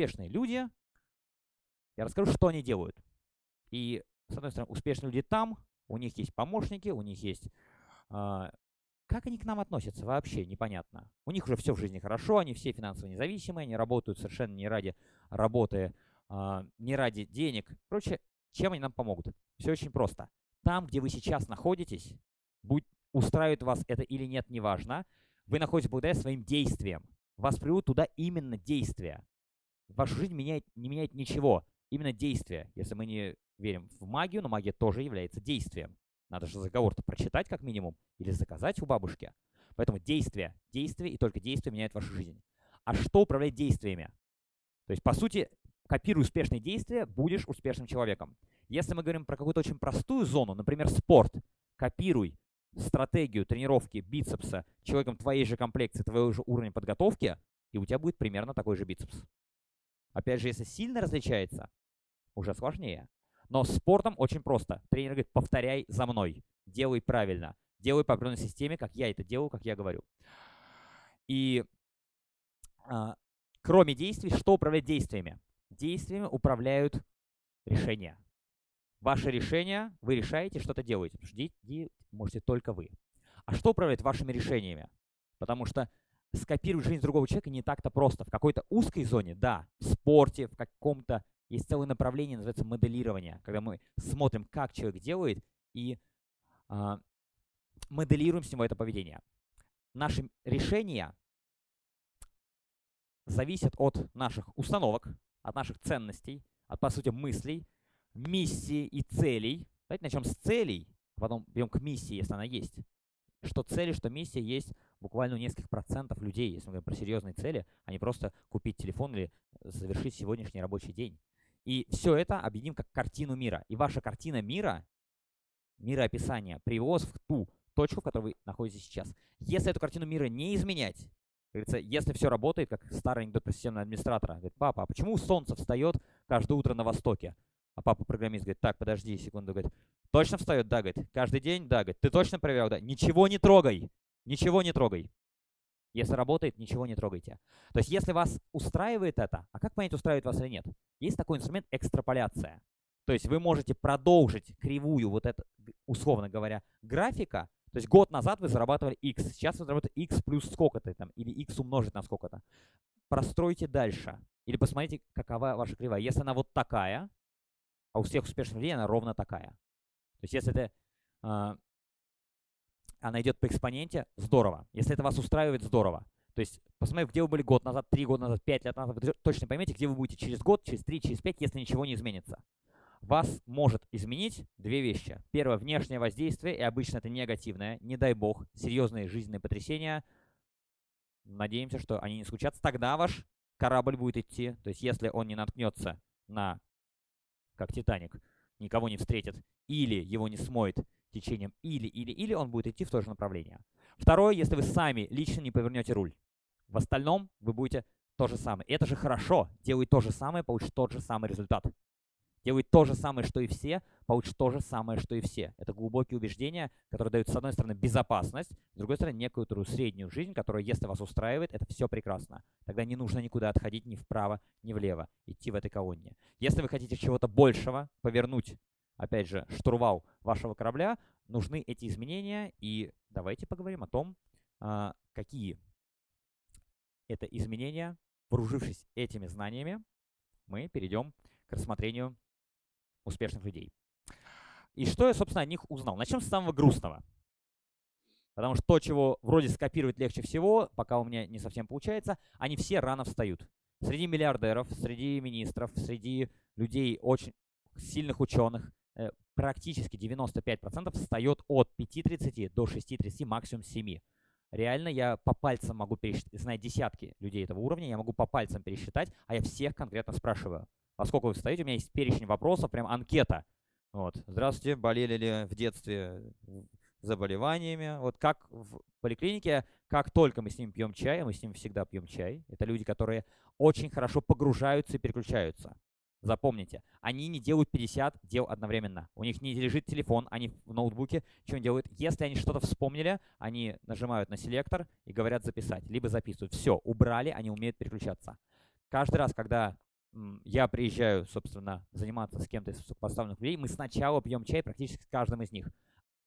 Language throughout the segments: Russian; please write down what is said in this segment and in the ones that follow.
успешные люди, я расскажу, что они делают. И, с одной стороны, успешные люди там, у них есть помощники, у них есть... Э, как они к нам относятся, вообще непонятно. У них уже все в жизни хорошо, они все финансово независимые, они работают совершенно не ради работы, э, не ради денег. Короче, чем они нам помогут? Все очень просто. Там, где вы сейчас находитесь, будь устраивает вас это или нет, неважно, вы находитесь благодаря своим действиям. Вас приводят туда именно действия. Вашу жизнь меняет, не меняет ничего, именно действия. Если мы не верим в магию, но магия тоже является действием. Надо же заговор-то прочитать как минимум или заказать у бабушки. Поэтому действия, действия и только действия меняют вашу жизнь. А что управлять действиями? То есть, по сути, копируя успешные действия, будешь успешным человеком. Если мы говорим про какую-то очень простую зону, например, спорт, копируй стратегию тренировки бицепса человеком твоей же комплекции, твоего же уровня подготовки, и у тебя будет примерно такой же бицепс. Опять же, если сильно различается, уже сложнее. Но с спортом очень просто. Тренер говорит, повторяй за мной, делай правильно, делай по определенной системе, как я это делаю, как я говорю. И а, кроме действий, что управляет действиями? Действиями управляют решения. Ваше решение, вы решаете, что-то делаете. Ждите можете только вы. А что управляет вашими решениями? Потому что скопировать жизнь другого человека не так-то просто. В какой-то узкой зоне, да, в спорте, в каком-то есть целое направление, называется моделирование, когда мы смотрим, как человек делает, и э, моделируем с него это поведение. Наши решения зависят от наших установок, от наших ценностей, от, по сути, мыслей, миссии и целей. Давайте начнем с целей, а потом берем к миссии, если она есть. Что цели, что миссия есть буквально у нескольких процентов людей, если мы говорим про серьезные цели, а не просто купить телефон или завершить сегодняшний рабочий день. И все это объединим как картину мира. И ваша картина мира, мироописание, привоз в ту точку, в которой вы находитесь сейчас. Если эту картину мира не изменять, говорится, если все работает, как старый анекдот про системного администратора, говорит, папа, а почему солнце встает каждое утро на востоке? А папа программист говорит, так, подожди секунду, говорит, точно встает? Да, говорит, каждый день? Да, говорит, ты точно проверял? Да, ничего не трогай, ничего не трогай. Если работает, ничего не трогайте. То есть если вас устраивает это, а как понять, устраивает вас или нет? Есть такой инструмент экстраполяция. То есть вы можете продолжить кривую, вот это, условно говоря, графика. То есть год назад вы зарабатывали x, сейчас вы зарабатываете x плюс сколько-то там, или x умножить на сколько-то. Простройте дальше. Или посмотрите, какова ваша кривая. Если она вот такая, а у всех успешных людей она ровно такая. То есть если это, она идет по экспоненте, здорово. Если это вас устраивает, здорово. То есть посмотрите, где вы были год назад, три года назад, пять лет назад, вы точно поймете, где вы будете через год, через три, через пять, если ничего не изменится. Вас может изменить две вещи. Первое, внешнее воздействие, и обычно это негативное, не дай бог, серьезные жизненные потрясения. Надеемся, что они не случатся. Тогда ваш корабль будет идти. То есть если он не наткнется на как Титаник, никого не встретит, или его не смоет течением, или, или, или он будет идти в то же направление. Второе, если вы сами лично не повернете руль. В остальном вы будете то же самое. Это же хорошо. Делай то же самое, получишь тот же самый результат. Делай то же самое, что и все, получишь то же самое, что и все. Это глубокие убеждения, которые дают, с одной стороны, безопасность, с другой стороны, некую среднюю жизнь, которая, если вас устраивает, это все прекрасно. Тогда не нужно никуда отходить ни вправо, ни влево, идти в этой колонне. Если вы хотите чего-то большего, повернуть, опять же, штурвал вашего корабля, нужны эти изменения. И давайте поговорим о том, а, какие это изменения. Вооружившись этими знаниями, мы перейдем к рассмотрению успешных людей. И что я, собственно, о них узнал? Начнем с самого грустного. Потому что то, чего вроде скопировать легче всего, пока у меня не совсем получается, они все рано встают. Среди миллиардеров, среди министров, среди людей очень сильных ученых, практически 95% встает от 5.30 до 6.30, максимум 7. Реально я по пальцам могу пересчитать, знаю десятки людей этого уровня, я могу по пальцам пересчитать, а я всех конкретно спрашиваю во сколько вы встаете, у меня есть перечень вопросов, прям анкета. Вот. Здравствуйте, болели ли в детстве заболеваниями? Вот как в поликлинике, как только мы с ним пьем чай, мы с ним всегда пьем чай, это люди, которые очень хорошо погружаются и переключаются. Запомните, они не делают 50 дел одновременно. У них не лежит телефон, они в ноутбуке что они делают. Если они что-то вспомнили, они нажимают на селектор и говорят записать, либо записывают. Все, убрали, они умеют переключаться. Каждый раз, когда я приезжаю, собственно, заниматься с кем-то из высокопоставленных людей, мы сначала пьем чай практически с каждым из них.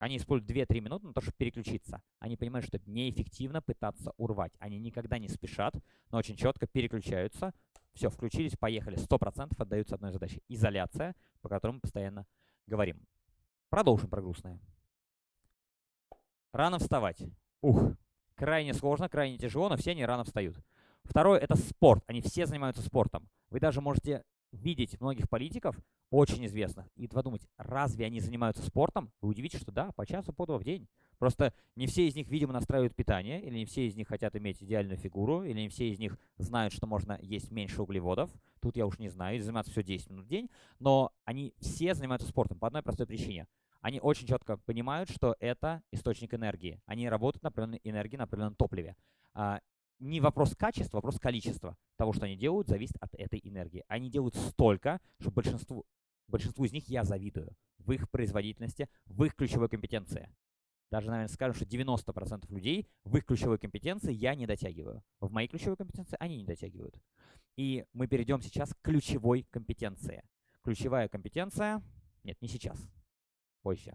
Они используют 2-3 минуты на то, чтобы переключиться. Они понимают, что неэффективно пытаться урвать. Они никогда не спешат, но очень четко переключаются. Все, включились, поехали. 100% отдаются одной задаче. Изоляция, по которой мы постоянно говорим. Продолжим про грустное. Рано вставать. Ух, крайне сложно, крайне тяжело, но все они рано встают. Второе – это спорт. Они все занимаются спортом. Вы даже можете видеть многих политиков, очень известных, и подумать, разве они занимаются спортом? Вы удивитесь, что да, по часу по два в день. Просто не все из них, видимо, настраивают питание, или не все из них хотят иметь идеальную фигуру, или не все из них знают, что можно есть меньше углеводов. Тут я уж не знаю, заниматься все 10 минут в день. Но они все занимаются спортом по одной простой причине. Они очень четко понимают, что это источник энергии. Они работают на определенной энергии, на определенном топливе. А, не вопрос качества, вопрос количества того, что они делают, зависит от этой энергии. Они делают столько, что большинству, большинству из них я завидую в их производительности, в их ключевой компетенции. Даже, наверное, скажем, что 90% людей в их ключевой компетенции я не дотягиваю. В моей ключевой компетенции они не дотягивают. И мы перейдем сейчас к ключевой компетенции. Ключевая компетенция... Нет, не сейчас. Позже.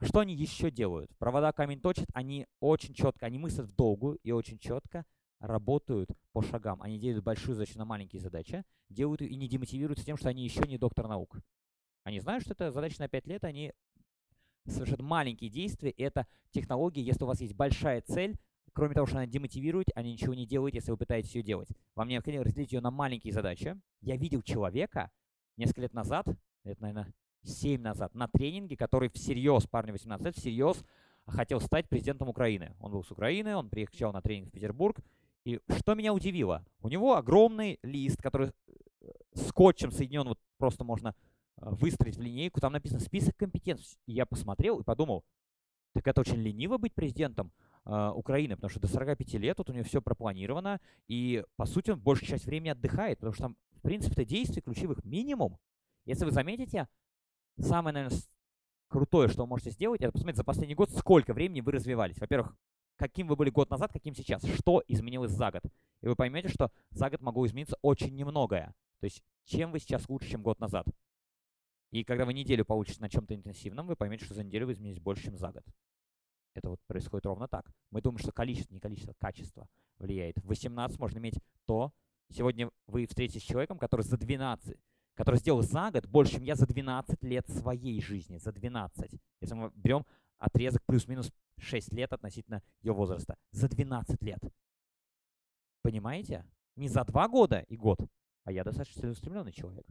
Что они еще делают? Провода камень точат, они очень четко, они мыслят в долгу и очень четко работают по шагам. Они делают большую задачу на маленькие задачи, делают и не демотивируются тем, что они еще не доктор наук. Они знают, что это задача на 5 лет, они совершают маленькие действия. Это технология, если у вас есть большая цель, кроме того, что она демотивирует, они ничего не делают, если вы пытаетесь ее делать. Вам необходимо разделить ее на маленькие задачи. Я видел человека несколько лет назад, это, наверное, 7 назад, на тренинге, который всерьез, парню 18 лет, всерьез хотел стать президентом Украины. Он был с Украины, он приехал на тренинг в Петербург, и что меня удивило, у него огромный лист, который э, скотчем соединен, вот просто можно э, выстроить в линейку, там написано список компетенций. И я посмотрел и подумал, так это очень лениво быть президентом э, Украины, потому что до 45 лет тут у него все пропланировано, и по сути он большую часть времени отдыхает, потому что там, в принципе-то, действий ключевых минимум. Если вы заметите, самое, наверное, крутое, что вы можете сделать, это посмотреть за последний год, сколько времени вы развивались. Во-первых, каким вы были год назад, каким сейчас, что изменилось за год. И вы поймете, что за год могло измениться очень немногое. То есть, чем вы сейчас лучше, чем год назад. И когда вы неделю получите на чем-то интенсивном, вы поймете, что за неделю вы изменились больше, чем за год. Это вот происходит ровно так. Мы думаем, что количество, не количество, качество влияет. В 18 можно иметь то. Сегодня вы встретитесь с человеком, который за 12, который сделал за год больше, чем я за 12 лет своей жизни. За 12. Если мы берем отрезок плюс-минус 6 лет относительно ее возраста. За 12 лет. Понимаете? Не за 2 года и год, а я достаточно целеустремленный человек.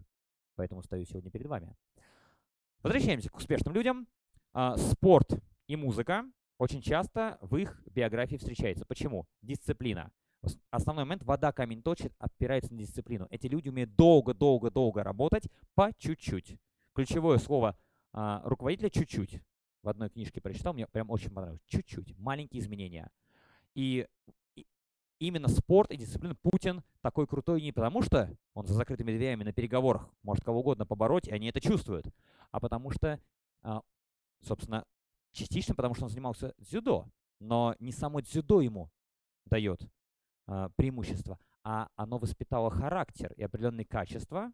Поэтому стою сегодня перед вами. Возвращаемся к успешным людям. А, спорт и музыка очень часто в их биографии встречаются. Почему? Дисциплина. Основной момент – вода камень точит, опирается на дисциплину. Эти люди умеют долго-долго-долго работать по чуть-чуть. Ключевое слово а, руководителя – чуть-чуть в одной книжке прочитал, мне прям очень понравилось. Чуть-чуть, маленькие изменения. И именно спорт и дисциплина Путин такой крутой не потому, что он за закрытыми дверями на переговорах может кого угодно побороть, и они это чувствуют, а потому что, а, собственно, частично потому, что он занимался дзюдо. Но не само дзюдо ему дает а, преимущество, а оно воспитало характер и определенные качества,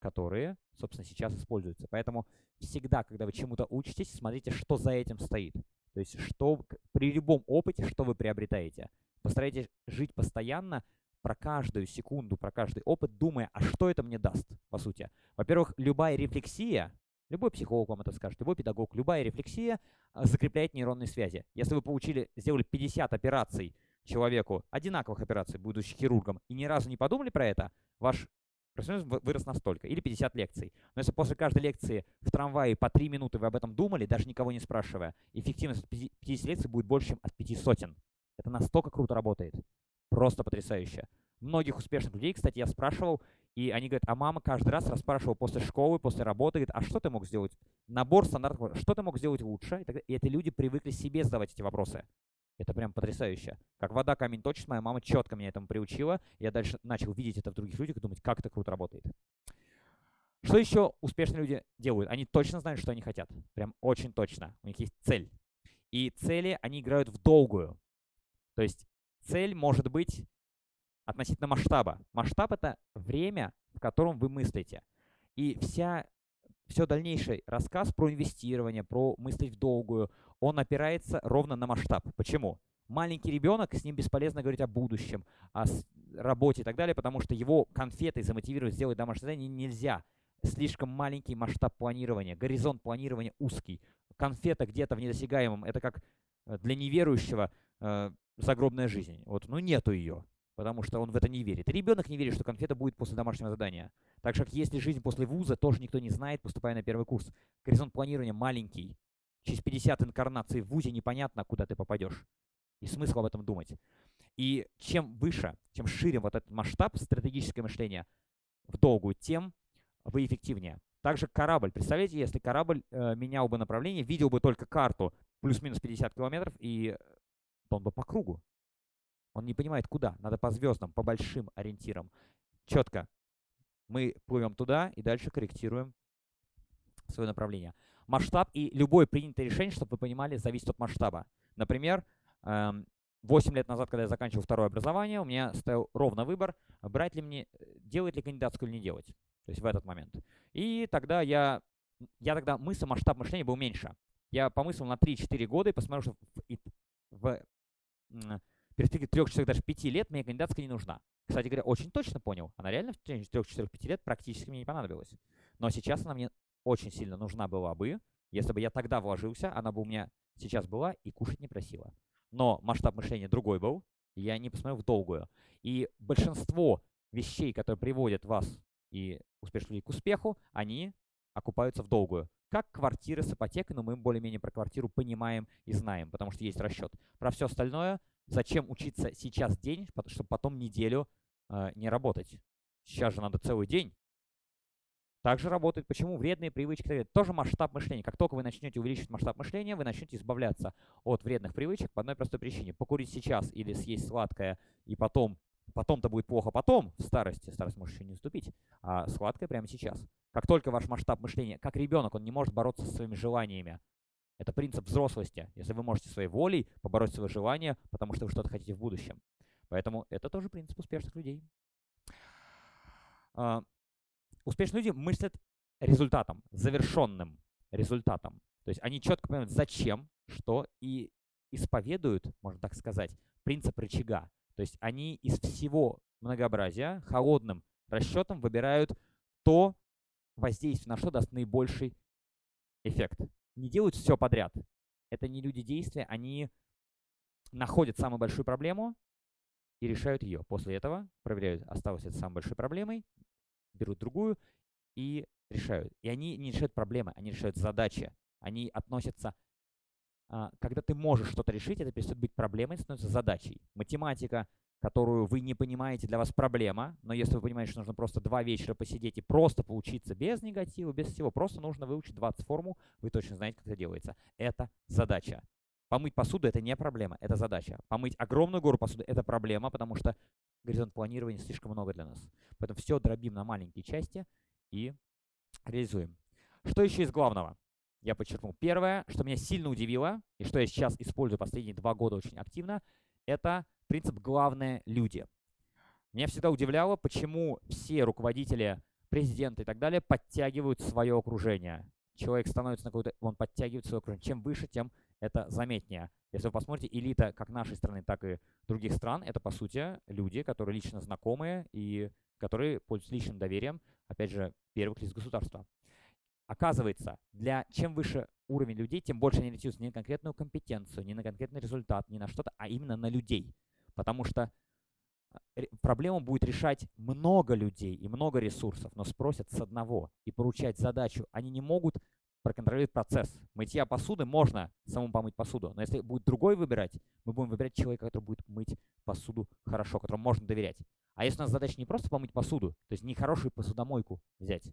которые, собственно, сейчас используются. Поэтому всегда, когда вы чему-то учитесь, смотрите, что за этим стоит. То есть, что при любом опыте, что вы приобретаете. Постарайтесь жить постоянно про каждую секунду, про каждый опыт, думая, а что это мне даст, по сути. Во-первых, любая рефлексия, любой психолог вам это скажет, любой педагог, любая рефлексия а, закрепляет нейронные связи. Если вы получили, сделали 50 операций человеку, одинаковых операций, будучи хирургом, и ни разу не подумали про это, ваш Профессионализм вырос настолько. Или 50 лекций. Но если после каждой лекции в трамвае по 3 минуты вы об этом думали, даже никого не спрашивая, эффективность от 50 лекций будет больше, чем от 5 сотен. Это настолько круто работает. Просто потрясающе. Многих успешных людей, кстати, я спрашивал, и они говорят, а мама каждый раз расспрашивала после школы, после работы, говорит, а что ты мог сделать? Набор стандартов, что ты мог сделать лучше? И, и эти люди привыкли себе задавать эти вопросы. Это прям потрясающе. Как вода камень точит, моя мама четко меня этому приучила. Я дальше начал видеть это в других людях и думать, как это круто работает. Что еще успешные люди делают? Они точно знают, что они хотят. Прям очень точно. У них есть цель. И цели они играют в долгую. То есть цель может быть относительно масштаба. Масштаб — это время, в котором вы мыслите. И вся, все дальнейший рассказ про инвестирование, про мыслить в долгую, он опирается ровно на масштаб. Почему? Маленький ребенок, с ним бесполезно говорить о будущем, о работе и так далее, потому что его конфетой замотивировать сделать домашнее задание нельзя. Слишком маленький масштаб планирования, горизонт планирования узкий. Конфета где-то в недосягаемом. Это как э, для неверующего э, загробная жизнь. Вот, ну нету ее, потому что он в это не верит. И ребенок не верит, что конфета будет после домашнего задания. Так же, как есть ли жизнь после вуза, тоже никто не знает, поступая на первый курс. Горизонт планирования маленький. Через 50 инкарнаций в вузе непонятно, куда ты попадешь. И смысл об этом думать. И чем выше, чем шире вот этот масштаб стратегическое мышление в долгую, тем вы эффективнее. Также корабль. Представляете, если корабль э, менял бы направление, видел бы только карту плюс-минус 50 километров, и он бы по кругу. Он не понимает, куда. Надо по звездам, по большим ориентирам. Четко. Мы плывем туда и дальше корректируем свое направление. Масштаб и любое принятое решение, чтобы вы понимали, зависит от масштаба. Например, 8 эм, лет назад, когда я заканчивал второе образование, у меня стоял ровно выбор, брать ли мне, делать ли кандидатскую или не делать. То есть в этот момент. И тогда я, я тогда мысль, масштаб мышления был меньше. Я помыслил на 3-4 года и посмотрел, что в, в перспективе 3-4, даже 5 лет мне кандидатская не нужна. Кстати говоря, очень точно понял. Она реально в течение 3-4-5 лет практически мне не понадобилась. Но сейчас она мне очень сильно нужна была бы. Если бы я тогда вложился, она бы у меня сейчас была и кушать не просила. Но масштаб мышления другой был, я не посмотрел в долгую. И большинство вещей, которые приводят вас и успешных людей к успеху, они окупаются в долгую. Как квартиры с ипотекой, но мы более-менее про квартиру понимаем и знаем, потому что есть расчет. Про все остальное, зачем учиться сейчас день, чтобы потом неделю э, не работать. Сейчас же надо целый день. Также работает, почему вредные привычки, тоже масштаб мышления. Как только вы начнете увеличивать масштаб мышления, вы начнете избавляться от вредных привычек по одной простой причине. Покурить сейчас или съесть сладкое и потом Потом-то будет плохо потом, в старости. Старость может еще не наступить, а сладкое прямо сейчас. Как только ваш масштаб мышления, как ребенок, он не может бороться со своими желаниями. Это принцип взрослости. Если вы можете своей волей побороть свои желания, потому что вы что-то хотите в будущем. Поэтому это тоже принцип успешных людей. Uh, успешные люди мыслят результатом, завершенным результатом. То есть они четко понимают, зачем, что, и исповедуют, можно так сказать, принцип рычага. То есть они из всего многообразия холодным расчетом выбирают то воздействие, на что даст наибольший эффект. Не делают все подряд. Это не люди действия, они находят самую большую проблему и решают ее. После этого проверяют, осталось это самой большой проблемой, берут другую и решают. И они не решают проблемы, они решают задачи. Они относятся когда ты можешь что-то решить, это перестает быть проблемой, становится задачей. Математика, которую вы не понимаете, для вас проблема, но если вы понимаете, что нужно просто два вечера посидеть и просто поучиться без негатива, без всего, просто нужно выучить 20 формул, вы точно знаете, как это делается. Это задача. Помыть посуду – это не проблема, это задача. Помыть огромную гору посуды – это проблема, потому что горизонт планирования слишком много для нас. Поэтому все дробим на маленькие части и реализуем. Что еще из главного? Я подчеркнул. Первое, что меня сильно удивило, и что я сейчас использую последние два года очень активно, это принцип «главное – люди». Меня всегда удивляло, почему все руководители, президенты и так далее подтягивают свое окружение. Человек становится на какой-то, он подтягивает свое окружение. Чем выше, тем это заметнее. Если вы посмотрите, элита как нашей страны, так и других стран, это, по сути, люди, которые лично знакомые и которые пользуются личным доверием, опять же, первых лиц государства. Оказывается, для чем выше уровень людей, тем больше они ориентируются не на конкретную компетенцию, не на конкретный результат, не на что-то, а именно на людей. Потому что э, проблему будет решать много людей и много ресурсов, но спросят с одного и поручать задачу. Они не могут проконтролировать процесс. Мытья посуды можно самому помыть посуду, но если будет другой выбирать, мы будем выбирать человека, который будет мыть посуду хорошо, которому можно доверять. А если у нас задача не просто помыть посуду, то есть не хорошую посудомойку взять,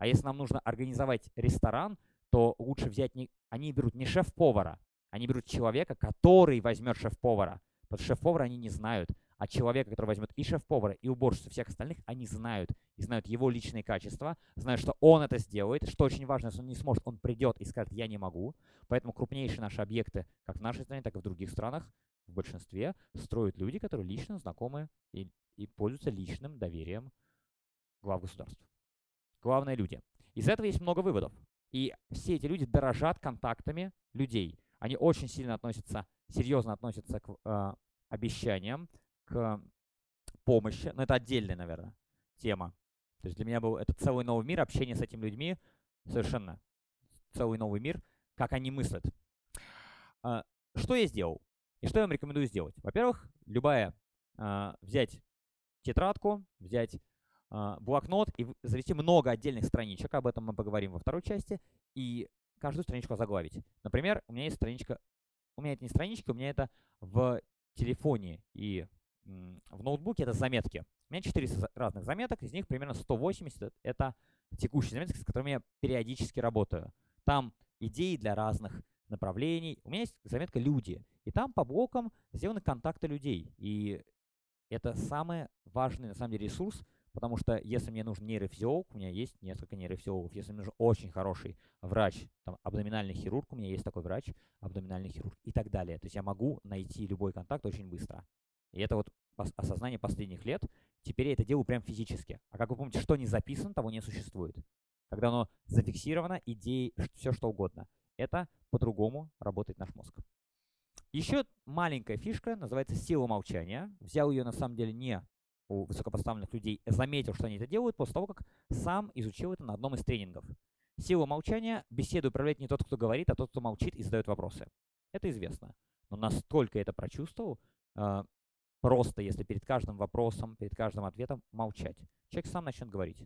а если нам нужно организовать ресторан, то лучше взять не... Они берут не шеф-повара, они берут человека, который возьмет шеф-повара. Что шеф-повара они не знают. А человека, который возьмет и шеф-повара, и уборщицу, всех остальных, они знают. И знают его личные качества, знают, что он это сделает. Что очень важно, если он не сможет, он придет и скажет, я не могу. Поэтому крупнейшие наши объекты, как в нашей стране, так и в других странах, в большинстве, строят люди, которые лично знакомы и, и пользуются личным доверием глав государств. Главные люди. Из этого есть много выводов. И все эти люди дорожат контактами людей. Они очень сильно относятся, серьезно относятся к э, обещаниям, к помощи. Но это отдельная, наверное, тема. То есть для меня был это целый новый мир, общение с этими людьми, совершенно целый новый мир, как они мыслят. Э, что я сделал? И что я вам рекомендую сделать? Во-первых, любая э, взять тетрадку, взять блокнот и завести много отдельных страничек, об этом мы поговорим во второй части, и каждую страничку заглавить. Например, у меня есть страничка, у меня это не страничка, у меня это в телефоне и в ноутбуке это заметки. У меня 400 разных заметок, из них примерно 180 это текущие заметки, с которыми я периодически работаю. Там идеи для разных направлений. У меня есть заметка «Люди», и там по блокам сделаны контакты людей. И это самый важный, на самом деле, ресурс, потому что если мне нужен нейрофизиолог, у меня есть несколько нейрофизиологов. Если мне нужен очень хороший врач, там, абдоминальный хирург, у меня есть такой врач, абдоминальный хирург и так далее. То есть я могу найти любой контакт очень быстро. И это вот осознание последних лет. Теперь я это делаю прям физически. А как вы помните, что не записано, того не существует. Когда оно зафиксировано, идеи, все что угодно. Это по-другому работает наш мозг. Еще маленькая фишка, называется сила молчания. Взял ее на самом деле не у высокопоставленных людей, заметил, что они это делают после того, как сам изучил это на одном из тренингов. Сила молчания, беседу управляет не тот, кто говорит, а тот, кто молчит и задает вопросы. Это известно. Но настолько это прочувствовал, э, просто если перед каждым вопросом, перед каждым ответом молчать. Человек сам начнет говорить.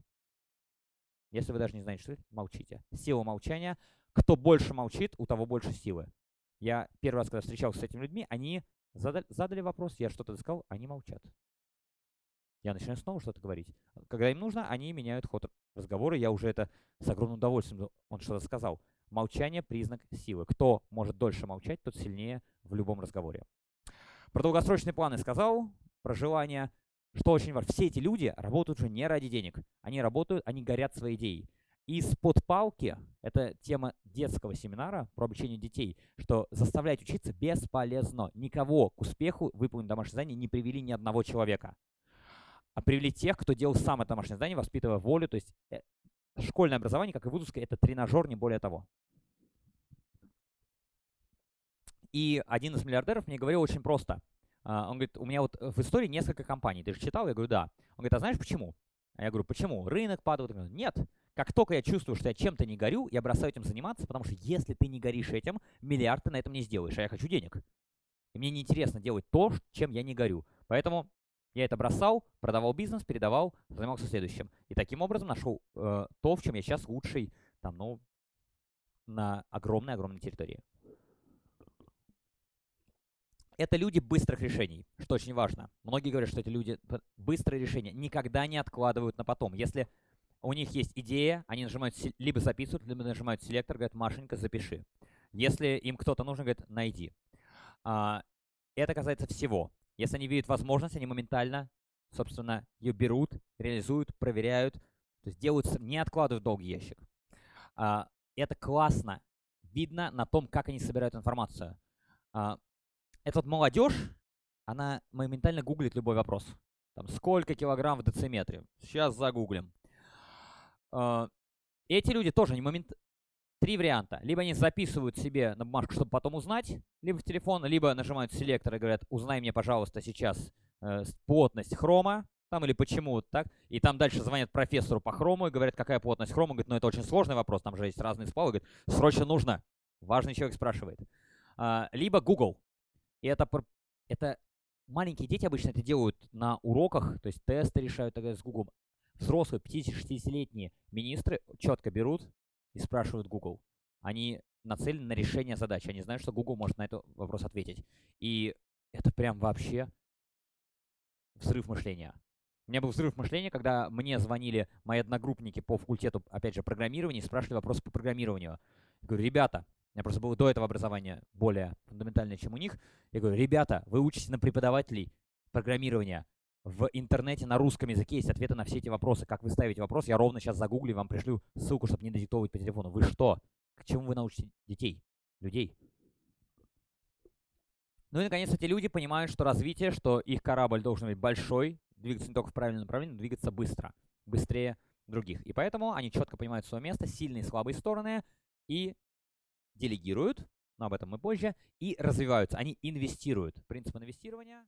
Если вы даже не знаете, что это, молчите. Сила молчания. Кто больше молчит, у того больше силы. Я первый раз, когда встречался с этими людьми, они задали, задали вопрос, я что-то сказал, они молчат. Я начинаю снова что-то говорить. Когда им нужно, они меняют ход разговора. Я уже это с огромным удовольствием, он что-то сказал. Молчание – признак силы. Кто может дольше молчать, тот сильнее в любом разговоре. Про долгосрочные планы сказал, про желание. Что очень важно, все эти люди работают уже не ради денег. Они работают, они горят своей идеей. Из-под палки, это тема детского семинара про обучение детей, что заставлять учиться бесполезно. Никого к успеху выполнить домашнее задание не привели ни одного человека. А привели тех, кто делал сам это домашнее задание, воспитывая волю. То есть э, школьное образование, как и вузовское, это тренажер, не более того. И один из миллиардеров мне говорил очень просто. А, он говорит, у меня вот в истории несколько компаний. Ты же читал? Я говорю, да. Он говорит, а знаешь почему? А я говорю, почему? Рынок падает. Он говорит, нет. Как только я чувствую, что я чем-то не горю, я бросаю этим заниматься, потому что если ты не горишь этим, миллиард ты на этом не сделаешь, а я хочу денег. И мне неинтересно делать то, чем я не горю. Поэтому я это бросал, продавал бизнес, передавал, занимался следующим. И таким образом нашел э, то, в чем я сейчас лучший, там, ну, на огромной-огромной территории. Это люди быстрых решений, что очень важно. Многие говорят, что это люди быстрые решения, никогда не откладывают на потом. Если у них есть идея, они нажимают, либо записывают, либо нажимают селектор, говорят, Машенька, запиши. Если им кто-то нужен, говорят, найди. А, это касается всего. Если они видят возможность, они моментально, собственно, ее берут, реализуют, проверяют, то есть делают, не откладывают в долгий ящик. А, это классно. Видно на том, как они собирают информацию. А, эта вот молодежь, она моментально гуглит любой вопрос. Там, сколько килограмм в дециметре? Сейчас загуглим. А, эти люди тоже не момент... Три варианта. Либо они записывают себе на бумажку, чтобы потом узнать, либо в телефон, либо нажимают селектор и говорят, узнай мне, пожалуйста, сейчас э, плотность хрома, там или почему так. И там дальше звонят профессору по хрому и говорят, какая плотность хрома. Говорит, ну это очень сложный вопрос, там же есть разные сплавы. Говорит, срочно нужно. Важный человек спрашивает. А, либо Google. И это, это маленькие дети обычно это делают на уроках, то есть тесты решают тогда с Google взрослые 50-60-летние министры четко берут и спрашивают Google. Они нацелены на решение задач. Они знают, что Google может на этот вопрос ответить. И это прям вообще взрыв мышления. У меня был взрыв мышления, когда мне звонили мои одногруппники по факультету, опять же, программирования, и спрашивали вопросы по программированию. Я говорю, ребята, у меня просто было до этого образование более фундаментальное, чем у них. Я говорю, ребята, вы учитесь на преподавателей программирования в интернете на русском языке есть ответы на все эти вопросы. Как вы ставите вопрос, я ровно сейчас загуглю и вам пришлю ссылку, чтобы не диктовывать по телефону. Вы что? К чему вы научите детей, людей? Ну и, наконец, эти люди понимают, что развитие, что их корабль должен быть большой, двигаться не только в правильном направлении, но двигаться быстро. быстрее других. И поэтому они четко понимают свое место, сильные и слабые стороны и делегируют, но об этом мы позже, и развиваются. Они инвестируют. Принцип инвестирования